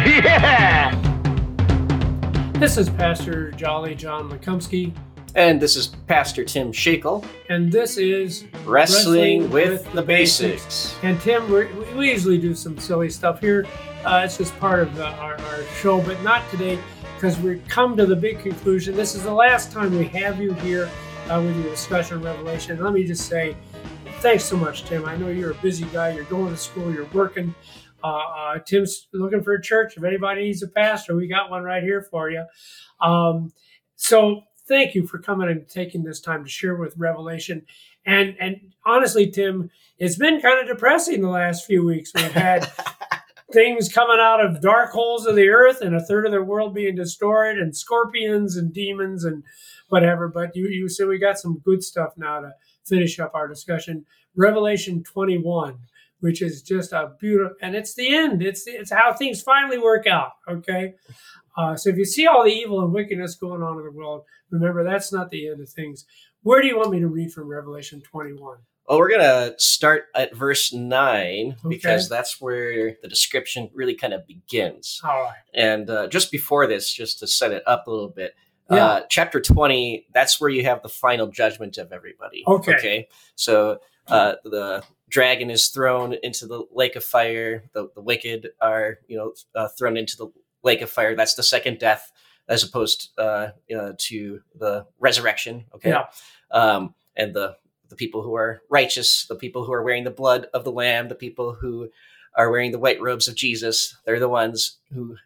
Yeah! This is Pastor Jolly John Lekumsky, And this is Pastor Tim Shakel, and this is Wrestling, with, the basics. And Tim, we're, we usually do some silly stuff here. Uh, it's just part of the, our, our show, but not today because we've come to the big conclusion. This is the last time we have you here uh, with your discussion of Revelation. And let me just say, thanks so much, Tim. I know you're a busy guy. You're going to school. You're working. Uh, uh, Tim's looking for a church. If anybody needs a pastor, we got one right here for you. Um, so thank you for coming and taking this time to share with Revelation. And and honestly, Tim, it's been kind of depressing the last few weeks. We've had things coming out of dark holes of the earth and a third of the world being destroyed and scorpions and demons and whatever. But you, you said we got some good stuff now to finish up our discussion. Revelation 21, which is just a beautiful, and it's the end. It's, it's how things finally work out. Okay. Uh, so if you see all the evil and wickedness going on in the world, remember that's not the end of things. Where do you want me to read from Revelation 21? Well, we're going to start at verse 9 Okay. because that's where the description really kind of begins. All right. And uh, just before this, just to set it up a little bit, Yeah. uh, chapter 20, that's where you have the final judgment of everybody. Okay. Okay. So uh, the dragon is thrown into the lake of fire. The, the wicked are, you know, uh, thrown into the lake of fire. That's the second death as opposed uh, uh, to the resurrection. Okay. Yeah. Um, and the, the people who are righteous, the people who are wearing the blood of the lamb, the people who are wearing the white robes of Jesus, they're the ones who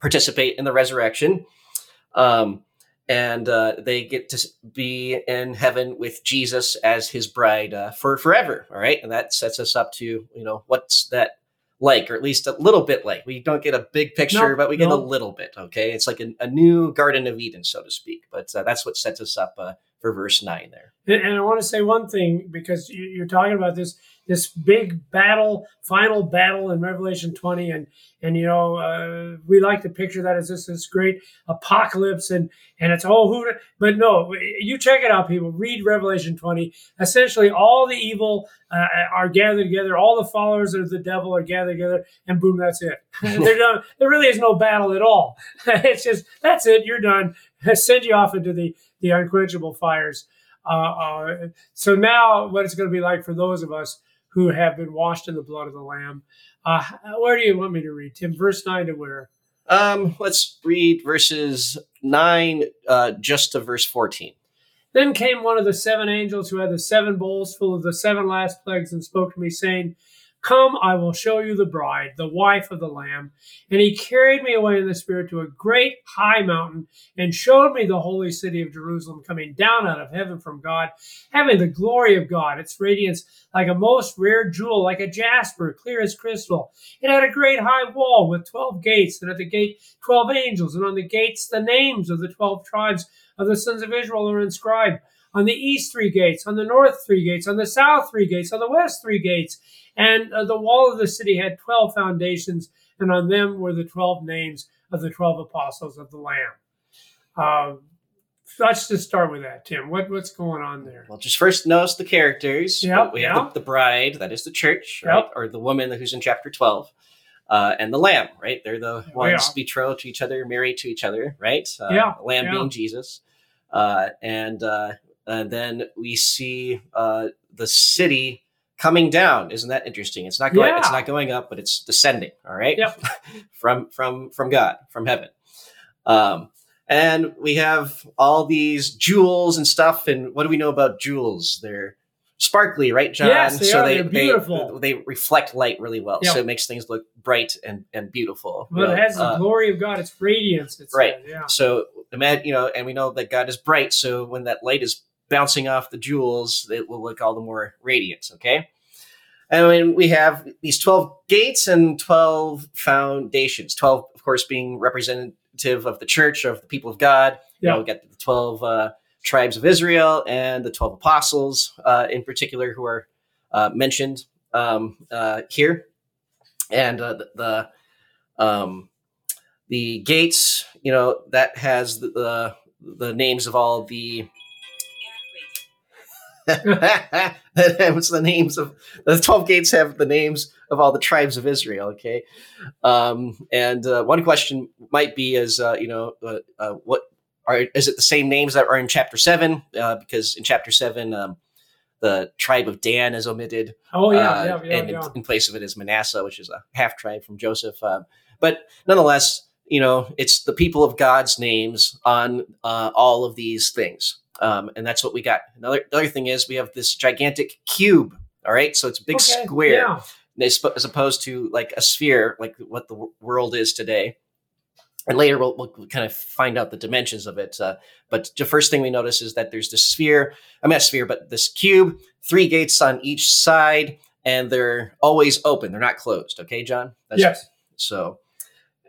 participate in the resurrection. Um, and uh, they get to be in heaven with Jesus as his bride uh, for forever. All right, and that sets us up to you know what's that like, or at least a little bit like. We don't get a big picture, No, but we get no. a little bit. Okay, it's like a, a new Garden of Eden, so to speak. But uh, that's what sets us up uh, for verse nine there. And, I want to say one thing because you, you're talking about this this big battle, final battle in Revelation 20, and and you know uh, we like to picture that as this this great apocalypse, and and it's all who, but no, you check it out, people. Read Revelation 20. Essentially, all the evil uh, are gathered together, all the followers of the devil are gathered together, and boom, that's it. They're done. There really is no battle at all. it's just that's it. You're done. Send you off into the the unquenchable fires. Uh, uh, so now, what it's going to be like for those of us who have been washed in the blood of the Lamb. Uh, where do you want me to read, Tim? Verse nine to where? Um, let's read verses nine uh, just to verse fourteen. Then came one of the seven angels who had the seven bowls full of the seven last plagues and spoke to me, saying, Come, I will show you the bride, the wife of the Lamb. And he carried me away in the Spirit to a great high mountain and showed me the holy city of Jerusalem coming down out of heaven from God, having the glory of God, its radiance like a most rare jewel, like a jasper, clear as crystal. It had a great high wall with twelve gates, and at the gate twelve angels, and on the gates the names of the twelve tribes of the sons of Israel are inscribed. On the east three gates, on the north three gates, on the south three gates, on the west three gates. And uh, the wall of the city had 12 foundations, and on them were the 12 names of the 12 apostles of the Lamb. Uh, let's just start with that, Tim. What, what's going on there? Well, just first notice the characters. Yep, we have yep. the, the bride, that is the church, Yep. Or the woman who's in chapter 12. Uh, and the lamb, right? They're the Yeah. ones betrothed to each other, married to each other, right? Uh, Yeah, The lamb yeah. being Jesus. Uh, and, uh, and then we see uh, the city coming down. Isn't that interesting? It's not going. It's not going up, but it's descending. All right, Yep. from from from God, from heaven. Um, and we have all these jewels and stuff. And what do we know about jewels? They're sparkly, right, John? Yes, they are. They're beautiful. They, they reflect light really well, Yep. so it makes things look bright and and beautiful. Well, it has the Uh, glory of God. It's radiance. It's Right. Yeah. so imagine, you know, and we know that God is bright. So when that light is bouncing off the jewels, it will look all the more radiant. Okay. And when we have these 12 gates and 12 foundations, 12, of course, being representative of the church, of the people of God. You Yeah. know, we got the 12 uh, tribes of Israel and the 12 apostles uh, in particular who are uh, mentioned um, uh, here. And uh, the, the, um, the gates, you know, that has the, the, the names of all the. that has the names of the 12 gates have the names of all the tribes of Israel. Okay. Um, and uh, one question might be is, uh, you know, uh, uh, what are, is it the same names that are in chapter seven? Uh, because in chapter seven, um, the tribe of Dan is omitted. Oh yeah, uh, yeah, yeah, and yeah. In, in place of it is Manasseh, which is a half tribe from Joseph. Um, but nonetheless, you know, it's the people of God's names on uh, all of these things. Um, and that's what we got. Another, another thing is we have this gigantic cube. All right. So it's a big Okay, square Yeah. as, as opposed to like a sphere, like what the world is today. And later we'll, we'll kind of find out the dimensions of it. Uh, but the first thing we notice is that there's this sphere, I mean, a sphere, but this cube, three gates on each side, and they're always open. They're not closed. Okay, John? yes. So,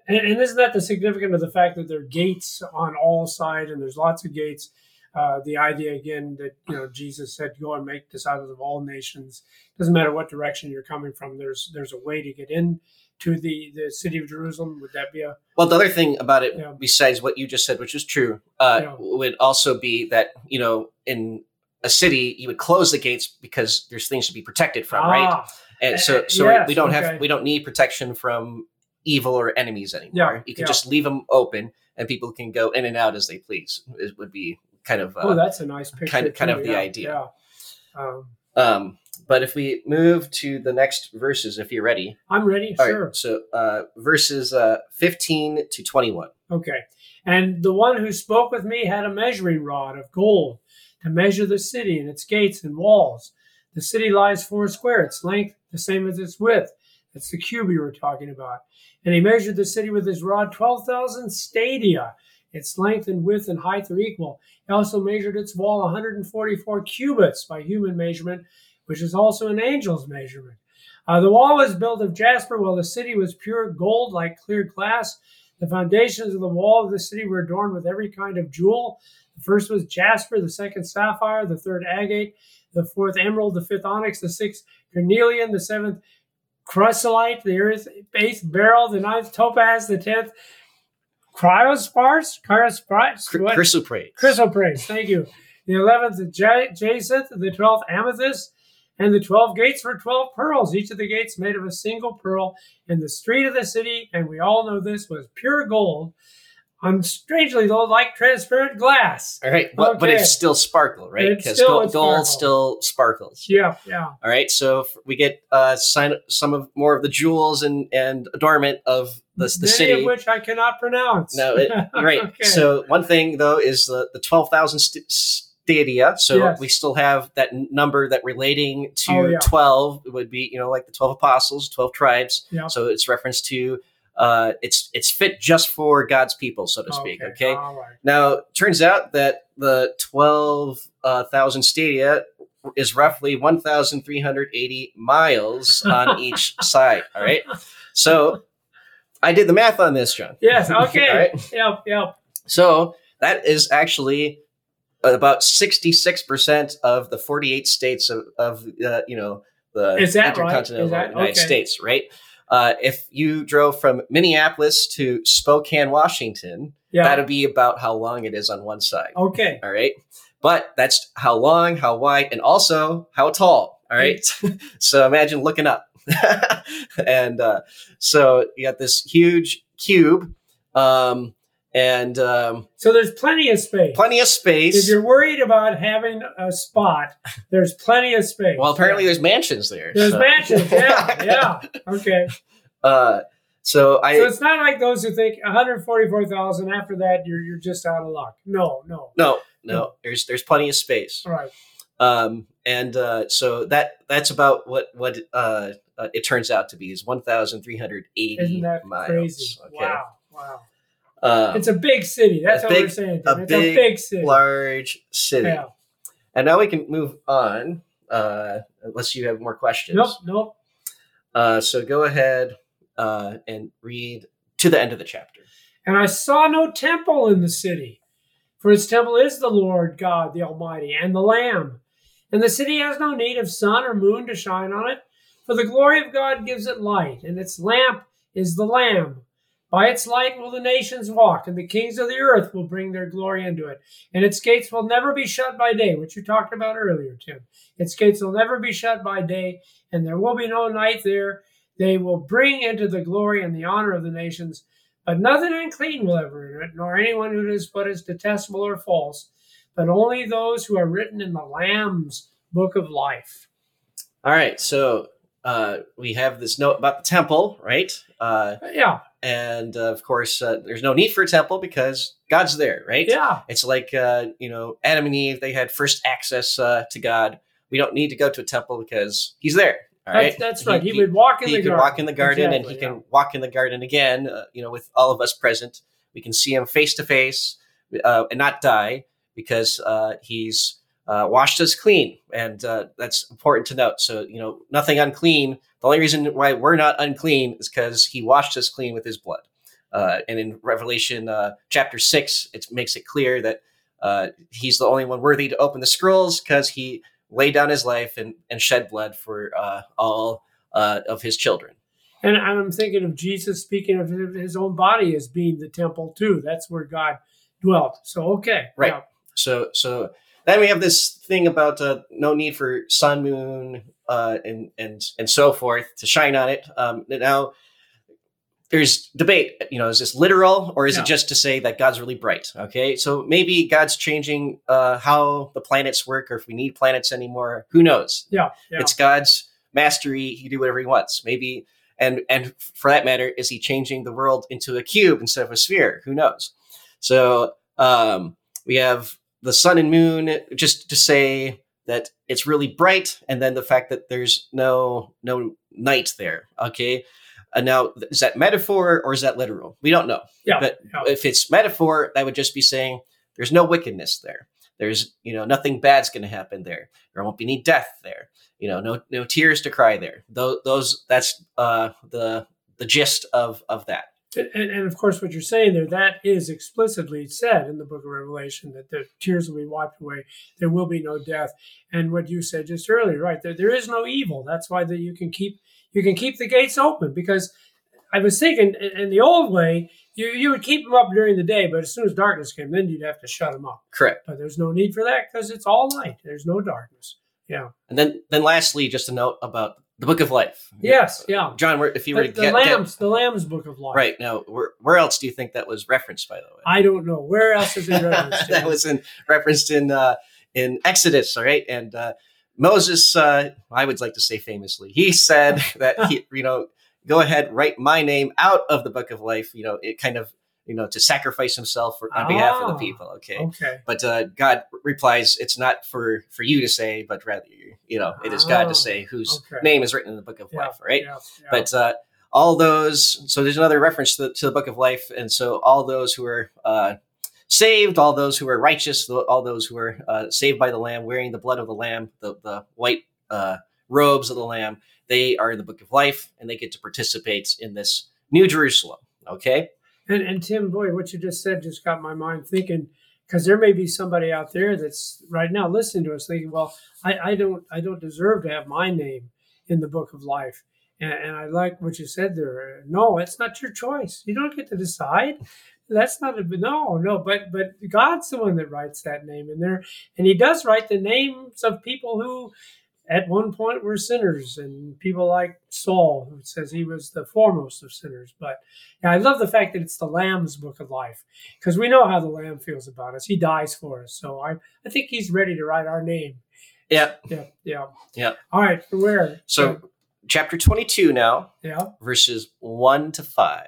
And, and isn't that the significance of the fact that there are gates on all sides and there's lots of gates? Uh, the idea again that you know Jesus said, "Go and make disciples of all nations." Doesn't matter what direction you're coming from. There's there's a way to get in to the the city of Jerusalem. Would that be a well, the other thing about it, Yeah. besides what you just said, which is true, uh, Yeah. would also be that, you know, in a city, you would close the gates because there's things to be protected from, right? Ah, And so, so yes, we don't okay. have we don't need protection from evil or enemies anymore. Yeah, you can yeah. just leave them open, and people can go in and out as they please. It would be kind of. Uh, oh, that's a nice picture. kind of- kind too, of the yeah, idea. Yeah. Um, um, but if we move to the next verses, if you're ready, I'm ready. All right, Sure. so uh, verses uh, 15 to 21. Okay. And the one who spoke with me had a measuring rod of gold to measure the city and its gates and walls. The city lies four square, its length the same as its width. That's the cube we were talking about. And he measured the city with his rod 12,000 stadia. Its length and width and height are equal. He also measured its wall 144 cubits by human measurement, which is also an angel's measurement. Uh, the wall was built of jasper, while the city was pure gold like clear glass. The foundations of the wall of the city were adorned with every kind of jewel. The first was jasper, the second sapphire, the third agate, the fourth emerald, the fifth onyx, the sixth carnelian, the seventh chrysolite, the eighth beryl, the ninth topaz, the tenth cryospars, cryospars, Chr- what? Chrysoprase. chrysoprase. Thank you. The eleventh ja- jacinth, the twelfth amethyst, and the twelve gates were twelve pearls. Each of the gates made of a single pearl. And the street of the city, and we all know this, was pure gold. Um, strangely though, like transparent glass. All right, but, but Okay. it's still sparkle, right? Because gold, gold still sparkles. Yeah, yeah. All right, so if we get uh, sign some of more of the jewels and and adornment of the, the Many city. of which I cannot pronounce. No, it, right. Okay. So one thing though is the the twelve thousand st- stadia. So Yes. we still have that number that relating to Oh, yeah. twelve would be you know like the twelve apostles, twelve tribes. Yeah. So it's reference to uh, it's it's fit just for God's people, so to speak. Okay. All right. Now, turns out that the 12,000 stadia is roughly 1,380 miles on each side. All right. So I did the math on this, John. Yes. Okay. All right. Yep. Yep. So that is actually about 66% of the 48 states of, of uh, you know, the right? intercontinental that- United okay. States, right? Uh, if you drove from Minneapolis to Spokane, Washington, Yeah. that'd be about how long it is on one side. okay. All right. But that's how long, how wide, and also how tall. All right. so imagine looking up. and uh, so you got this huge cube um, and um, So there's plenty of space. plenty of space. If you're worried about having a spot, there's plenty of space. Well, apparently there's mansions there. there's so- mansions. Yeah. Yeah. Okay. Uh, so I So it's not like those who think 144,000. After that, you're you're just out of luck. No. No. no no there's there's plenty of space. All right. um, and uh, so that that's about what what uh, uh, it turns out to be is one thousand three hundred eighty miles. crazy? Okay, Wow. Wow. Um, It's a big city. That's what we're saying. a It's big, a big city. large city. Yeah. And now we can move on, uh, unless you have more questions. Nope. Nope. Uh, so go ahead uh, and read to the end of the chapter. And I saw no temple in the city, for its temple is the Lord God, the Almighty, and the Lamb. And the city has no need of sun or moon to shine on it, for the glory of God gives it light, and its lamp is the Lamb. By its light will the nations walk, and the kings of the earth will bring their glory into it. And its gates will never be shut by day, which you talked about earlier, Tim. Its gates will never be shut by day, and there will be no night there. They will bring into the glory and the honor of the nations. But nothing unclean will ever enter it, nor anyone who does what is detestable or false, but only those who are written in the Lamb's book of life. All right, so uh, we have this note about the temple, right? Uh, Yeah, and uh, of course, uh, there's no need for a temple because God's there, right? yeah, It's like uh, you know Adam and Eve; they had first access uh, to God. We don't need to go to a temple because He's there. All right, that's, that's right. He, would walk in he the can garden. walk in the garden, and he Exactly, can walk in the garden again. Uh, you know, with all of us present, we can see him face to face uh, and not die because uh, he's uh, washed us clean, and uh, that's important to note. So you know, nothing unclean. The only reason why we're not unclean is because he washed us clean with his blood. Uh, and in Revelation uh, chapter six, it makes it clear that uh, he's the only one worthy to open the scrolls because he laid down his life and, and shed blood for uh, all uh, of his children. And I'm thinking of Jesus speaking of his own body as being the temple too. That's where God dwelt. So okay, Right. yeah. So so then we have this thing about uh, no need for sun, moon, uh, and and and so forth to shine on it. Um, now there's debate. You know, is this literal or is Yeah. it just to say that God's really bright? Okay, so maybe God's changing uh, how the planets work, or if we need planets anymore. Who knows? Yeah, yeah. It's God's mastery. He can do whatever he wants. Maybe, and and for that matter, is he changing the world into a cube instead of a sphere? Who knows? So um, we have the sun and moon, just to say that it's really bright, and then the fact that there's no no night there. Okay. And now, is that metaphor or is that literal? We don't know. yeah, But yeah. if it's metaphor, that would just be saying there's no wickedness there. There's you know nothing bad's going to happen there. There won't be any death there. You know, no no tears to cry there. Those those that's uh, the the gist of of that. And, and of course, what you're saying there, that is explicitly said in the book of Revelation that the tears will be wiped away. There will be no death. And what you said just earlier, right? There, there is no evil. That's why that you can keep you can keep the gates open because I was thinking in in the old way, you, you would keep them up during the day, but as soon as darkness came, then you'd have to shut them up. Correct. But there's no need for that because it's all light. There's no darkness. Yeah. And then then lastly, just a note about the book of life. Yes. Yeah. John, where, if you were The, to the get, get- lambs, the lamb's book of life. right now, where, where else do you think that was referenced? By the way, I don't know where else is it referenced. that was in referenced in uh, in Exodus, all right. And uh, Moses, uh, I would like to say famously, he said that he, you know, go ahead, write my name out of the book of life. You know, it kind of, you know, to sacrifice himself for, on behalf of the Ah, people. Okay. Okay. But uh, God replies, "It's not for for you to say, but rather, you know, it is God Oh, to say whose okay. name is written in the book of Yeah, life." Right. yeah, yeah. But uh, all those, so there's another reference to the, to the book of life, and so all those who are uh, saved, all those who are righteous, all those who are uh, saved by the Lamb, wearing the blood of the Lamb, the the white uh, robes of the Lamb, they are in the book of life, and they get to participate in this New Jerusalem. Okay. And, and Tim, boy, what you just said just got my mind thinking because there may be somebody out there that's right now listening to us thinking, well, I, I don't I don't deserve to have my name in the book of life. And, and I like what you said there. No, it's not your choice. You don't get to decide. That's not a no, no. But but God's the one that writes that name in there, and He does write the names of people who at one point were sinners and people like Saul, who says he was the foremost of sinners. But yeah, I love the fact that it's the Lamb's book of life because we know how the Lamb feels about us. He dies for us. So I, I think he's ready to write our name. Yeah. Yeah, yeah. Yeah. All right, where? So chapter 22 now, yeah. verses 1 to 5.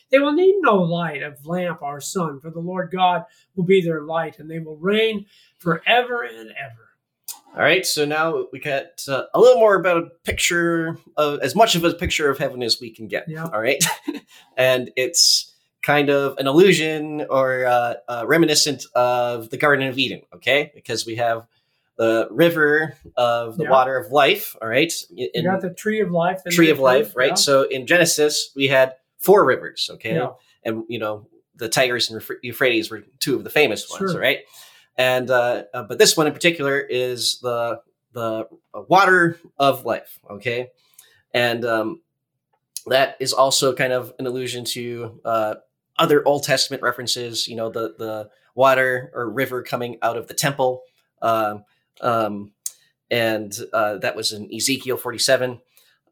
They will need no light of lamp or sun, for the Lord God will be their light, and they will reign forever and ever. All right, so now we got uh, a little more about a picture of as much of a picture of heaven as we can get. Yeah. All right, and it's kind of an illusion or uh, uh, reminiscent of the Garden of Eden. Okay, because we have the river of the Yeah. water of life. All right, You in got the tree of life. tree of life. too, Right. yeah. So in Genesis we had four rivers. Okay, Yeah. and you know the Tigris and Euphrates were two of the famous ones, Sure. right? And uh, uh, but this one in particular is the the water of life, okay, and um, that is also kind of an allusion to uh, other Old Testament references. You know, the the water or river coming out of the temple, um, um, and uh, that was in Ezekiel forty seven.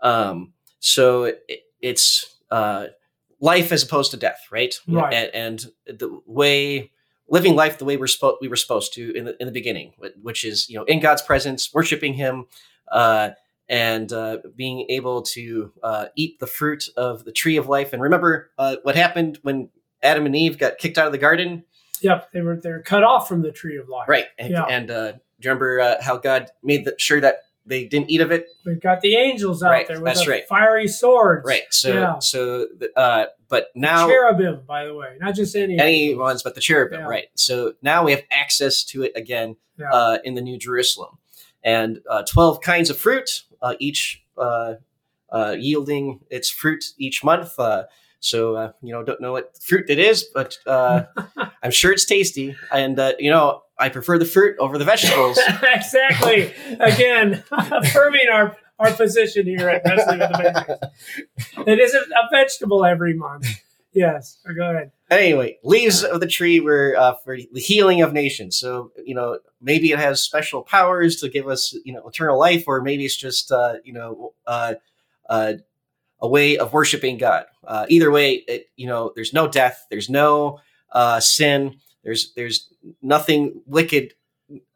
Um, so it, it's uh, life as opposed to death, right? Right. And, and the way living life the way we're supposed we were supposed to in the in the beginning, which is you know in God's presence, worshiping Him, uh, and uh, being able to uh, eat the fruit of the tree of life. And remember uh, what happened when Adam and Eve got kicked out of the garden, Yep, they were they were cut off from the tree of life. right? And, Yeah. and uh, do you remember uh, how God made the, sure that they didn't eat of it? We've got the angels out Right, there with that's the right. fiery swords. Right. So Yeah. so the- uh, but now cherubim, by the way, not just any any ones but the cherubim Yeah. right so now we have access to it again Yeah. uh, in the new jerusalem and uh, 12 kinds of fruit uh, each uh, uh, yielding its fruit each month uh, so uh, you know don't know what fruit it is but uh, i'm sure it's tasty and uh, you know i prefer the fruit over the vegetables exactly. Again, affirming our, our position here at Wrestling with the Basics. It is a, a vegetable every month. Yes. Go ahead. anyway leaves of the tree were uh, for the healing of nations so you know maybe it has special powers to give us you know eternal life or maybe it's just uh, you know uh, uh, a way of worshiping god uh, either way it, you know there's no death there's no uh, sin there's there's nothing wicked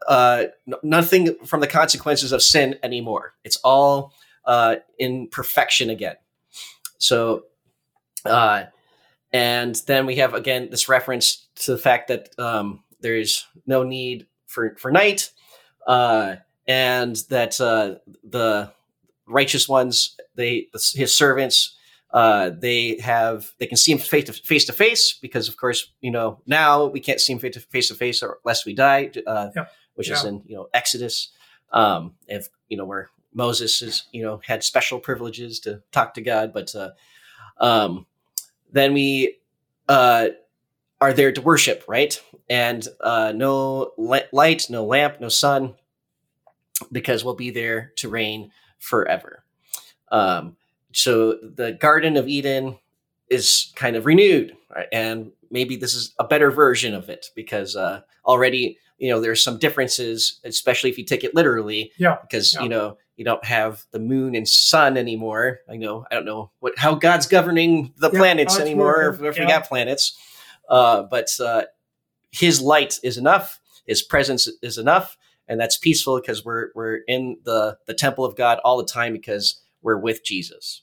uh, nothing from the consequences of sin anymore. It's all uh, in perfection again. So uh, and then we have again this reference to the fact that um, there's no need for for night, uh, and that uh, the righteous ones, they his servants, uh, they have they can see him face to face to face because of course you know now we can't see him face to face to face unless we die, uh, Yep. which is in you know Exodus, um, if you know where Moses is you know had special privileges to talk to God, but uh, um, then we uh, are there to worship, right? And uh, no light, no lamp, no sun, because we'll be there to reign forever. Um, so the Garden of Eden is kind of renewed, right? and maybe this is a better version of it because uh, already you know there's some differences, especially if you take it literally, Yeah. because Yeah. you know you don't have the moon and sun anymore. I know I don't know what how God's governing the Yeah, planets it's anymore. working. If we Yeah. got planets, uh, but uh, His light is enough. His presence is enough, and that's peaceful because we're we're in the the temple of God all the time because we're with Jesus.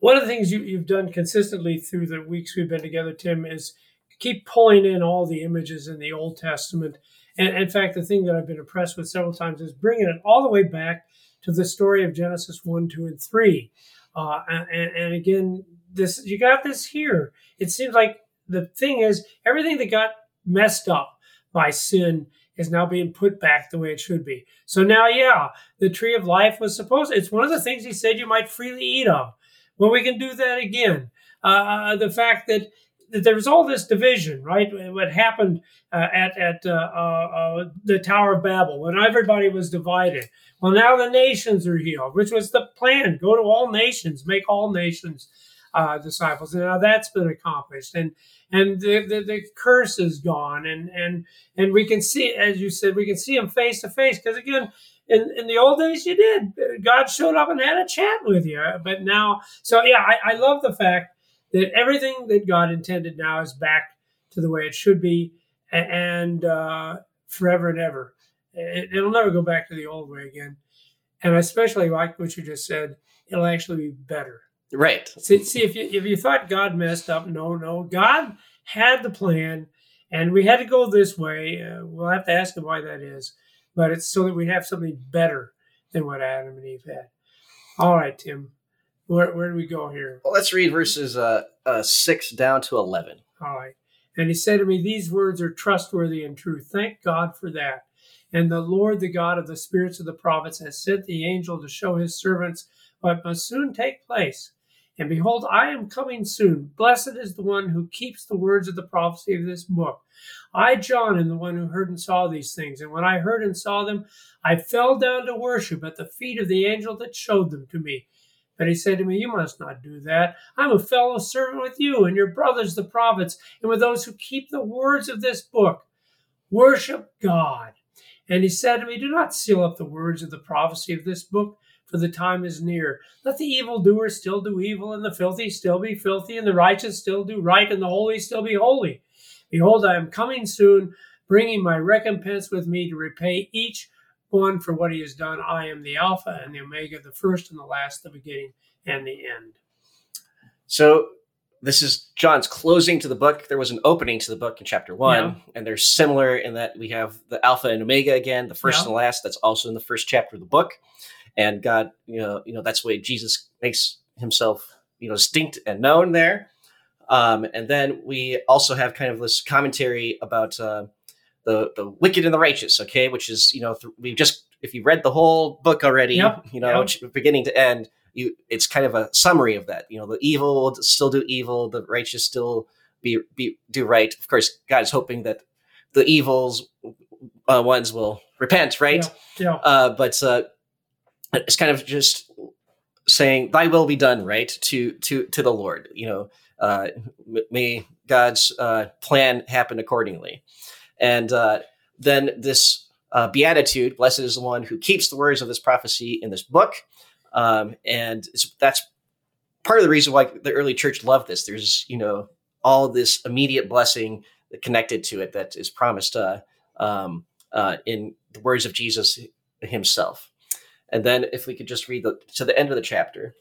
One of the things you, you've done consistently through the weeks we've been together, Tim, is keep pulling in all the images in the Old Testament. And in fact, the thing that I've been impressed with several times is bringing it all the way back to the story of Genesis 1, 2, and 3. Uh, and, and again, this you got this here. It seems like the thing is, everything that got messed up by sin is now being put back the way it should be. So now, yeah, the tree of life was supposed, it's one of the things he said you might freely eat of. Well, we can do that again. Uh, the fact that, that there was all this division, right? What happened uh, at at uh, uh, uh, the Tower of Babel when everybody was divided. Well, now the nations are healed, which was the plan: go to all nations, make all nations uh, disciples. Now that's been accomplished, and and the, the the curse is gone, and and and we can see, as you said, we can see him face to face because again in, in the old days you did. God showed up and had a chat with you but now so yeah I, I love the fact that everything that god intended now is back to the way it should be and uh, forever and ever. It, it'll never go back to the old way again and i especially like what you just said. It'll actually be better Right. See, see if you if you thought God messed up, no, no, God had the plan, and we had to go this way. Uh, we'll have to ask him why that is, but it's so that we have something better than what Adam and Eve had. All right, Tim, where where do we go here? Well, let's read verses uh, uh, six down to eleven. All right. And he said to me, These words are trustworthy and true. Thank God for that. And the Lord, the God of the spirits of the prophets, has sent the angel to show his servants what must soon take place. And behold, I am coming soon. Blessed is the one who keeps the words of the prophecy of this book. I, John, am the one who heard and saw these things. And when I heard and saw them, I fell down to worship at the feet of the angel that showed them to me. But he said to me, You must not do that. I'm a fellow servant with you and your brothers, the prophets, and with those who keep the words of this book. Worship God. And he said to me, Do not seal up the words of the prophecy of this book, for the time is near. Let the evildoer still do evil, and the filthy still be filthy, and the righteous still do right, and the holy still be holy. Behold, I am coming soon, bringing my recompense with me to repay each one for what he has done. I am the Alpha and the Omega, the first and the last, the beginning and the end. So this is John's closing to the book. There was an opening to the book in chapter one, Yeah. and they're similar in that we have the Alpha and Omega again, the first Yeah. and the last. That's also in the first chapter of the book. And God, you know, you know, that's the way Jesus makes himself, you know, distinct and known there. Um, and then we also have kind of this commentary about uh, the the wicked and the righteous. Okay, which is you know th- we just if you read the whole book already, Yep, you know, yep. beginning to end, you it's kind of a summary of that. You know, the evil will still do evil, the righteous still be be do right. Of course, God is hoping that the evils uh, ones will repent, right? Yeah. Uh, but uh, it's kind of just saying, "Thy will be done," right? To to to the Lord, you know. Uh, may God's uh, plan happen accordingly, and uh, then this uh, beatitude, blessed is the one who keeps the words of this prophecy in this book, um, and that's part of the reason why the early church loved this. There's you know all this immediate blessing connected to it that is promised uh, um, uh, in the words of Jesus himself. And then if we could just read the, to the end of the chapter.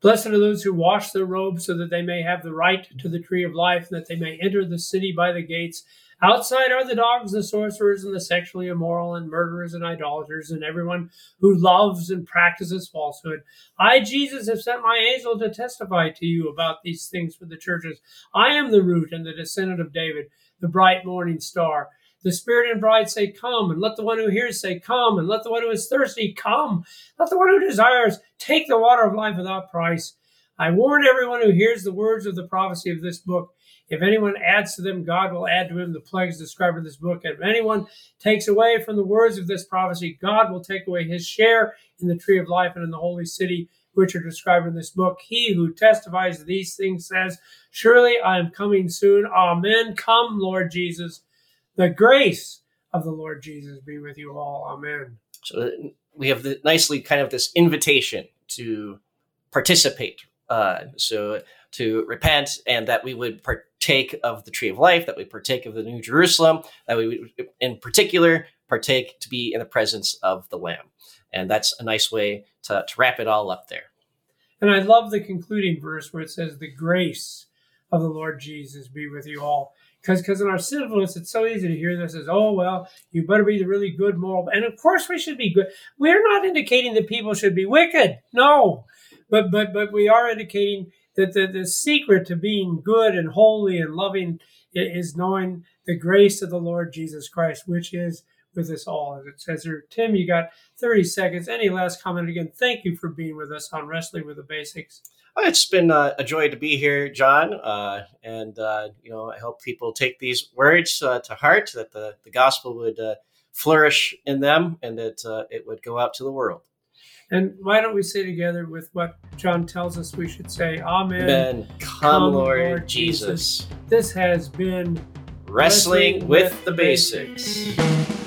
Blessed are those who wash their robes so that they may have the right to the tree of life and that they may enter the city by the gates. Outside are the dogs, the sorcerers, and the sexually immoral, and murderers, and idolaters, and everyone who loves and practices falsehood. I, Jesus, have sent my angel to testify to you about these things for the churches. I am the root and the descendant of David, the bright morning star. The Spirit and bride say, Come, and let the one who hears say, Come, and let the one who is thirsty come. Let the one who desires take the water of life without price. I warn everyone who hears the words of the prophecy of this book. If anyone adds to them, God will add to him the plagues described in this book. And if anyone takes away from the words of this prophecy, God will take away his share in the tree of life and in the holy city, which are described in this book. He who testifies to these things says, Surely I am coming soon. Amen. Come, Lord Jesus. The grace of the Lord Jesus be with you all. Amen. So we have the, nicely kind of this invitation to participate. Uh, so to repent and that we would partake of the tree of life, that we partake of the New Jerusalem, that we would, in particular, partake to be in the presence of the Lamb. And that's a nice way to, to wrap it all up there. And I love the concluding verse where it says, The grace of the Lord Jesus be with you all. Because because in our sinfulness, it's so easy to hear this as, oh, well, you better be the really good moral. And of course, we should be good. We're not indicating that people should be wicked. No. But, but, but we are indicating that the, the secret to being good and holy and loving is knowing the grace of the Lord Jesus Christ, which is with us all. As it says here, Tim, you got 30 seconds. Any last comment? Again, thank you for being with us on Wrestling with the Basics. Well, It's been uh, a joy to be here, John, uh, and uh, you know I hope people take these words uh, to heart that the, the gospel would uh, flourish in them and that uh, it would go out to the world. And why don't we say together with what John tells us we should say? Amen. Amen. Come, Come, Lord, Lord Jesus. This has been Wrestling Wrestling with with the the basics.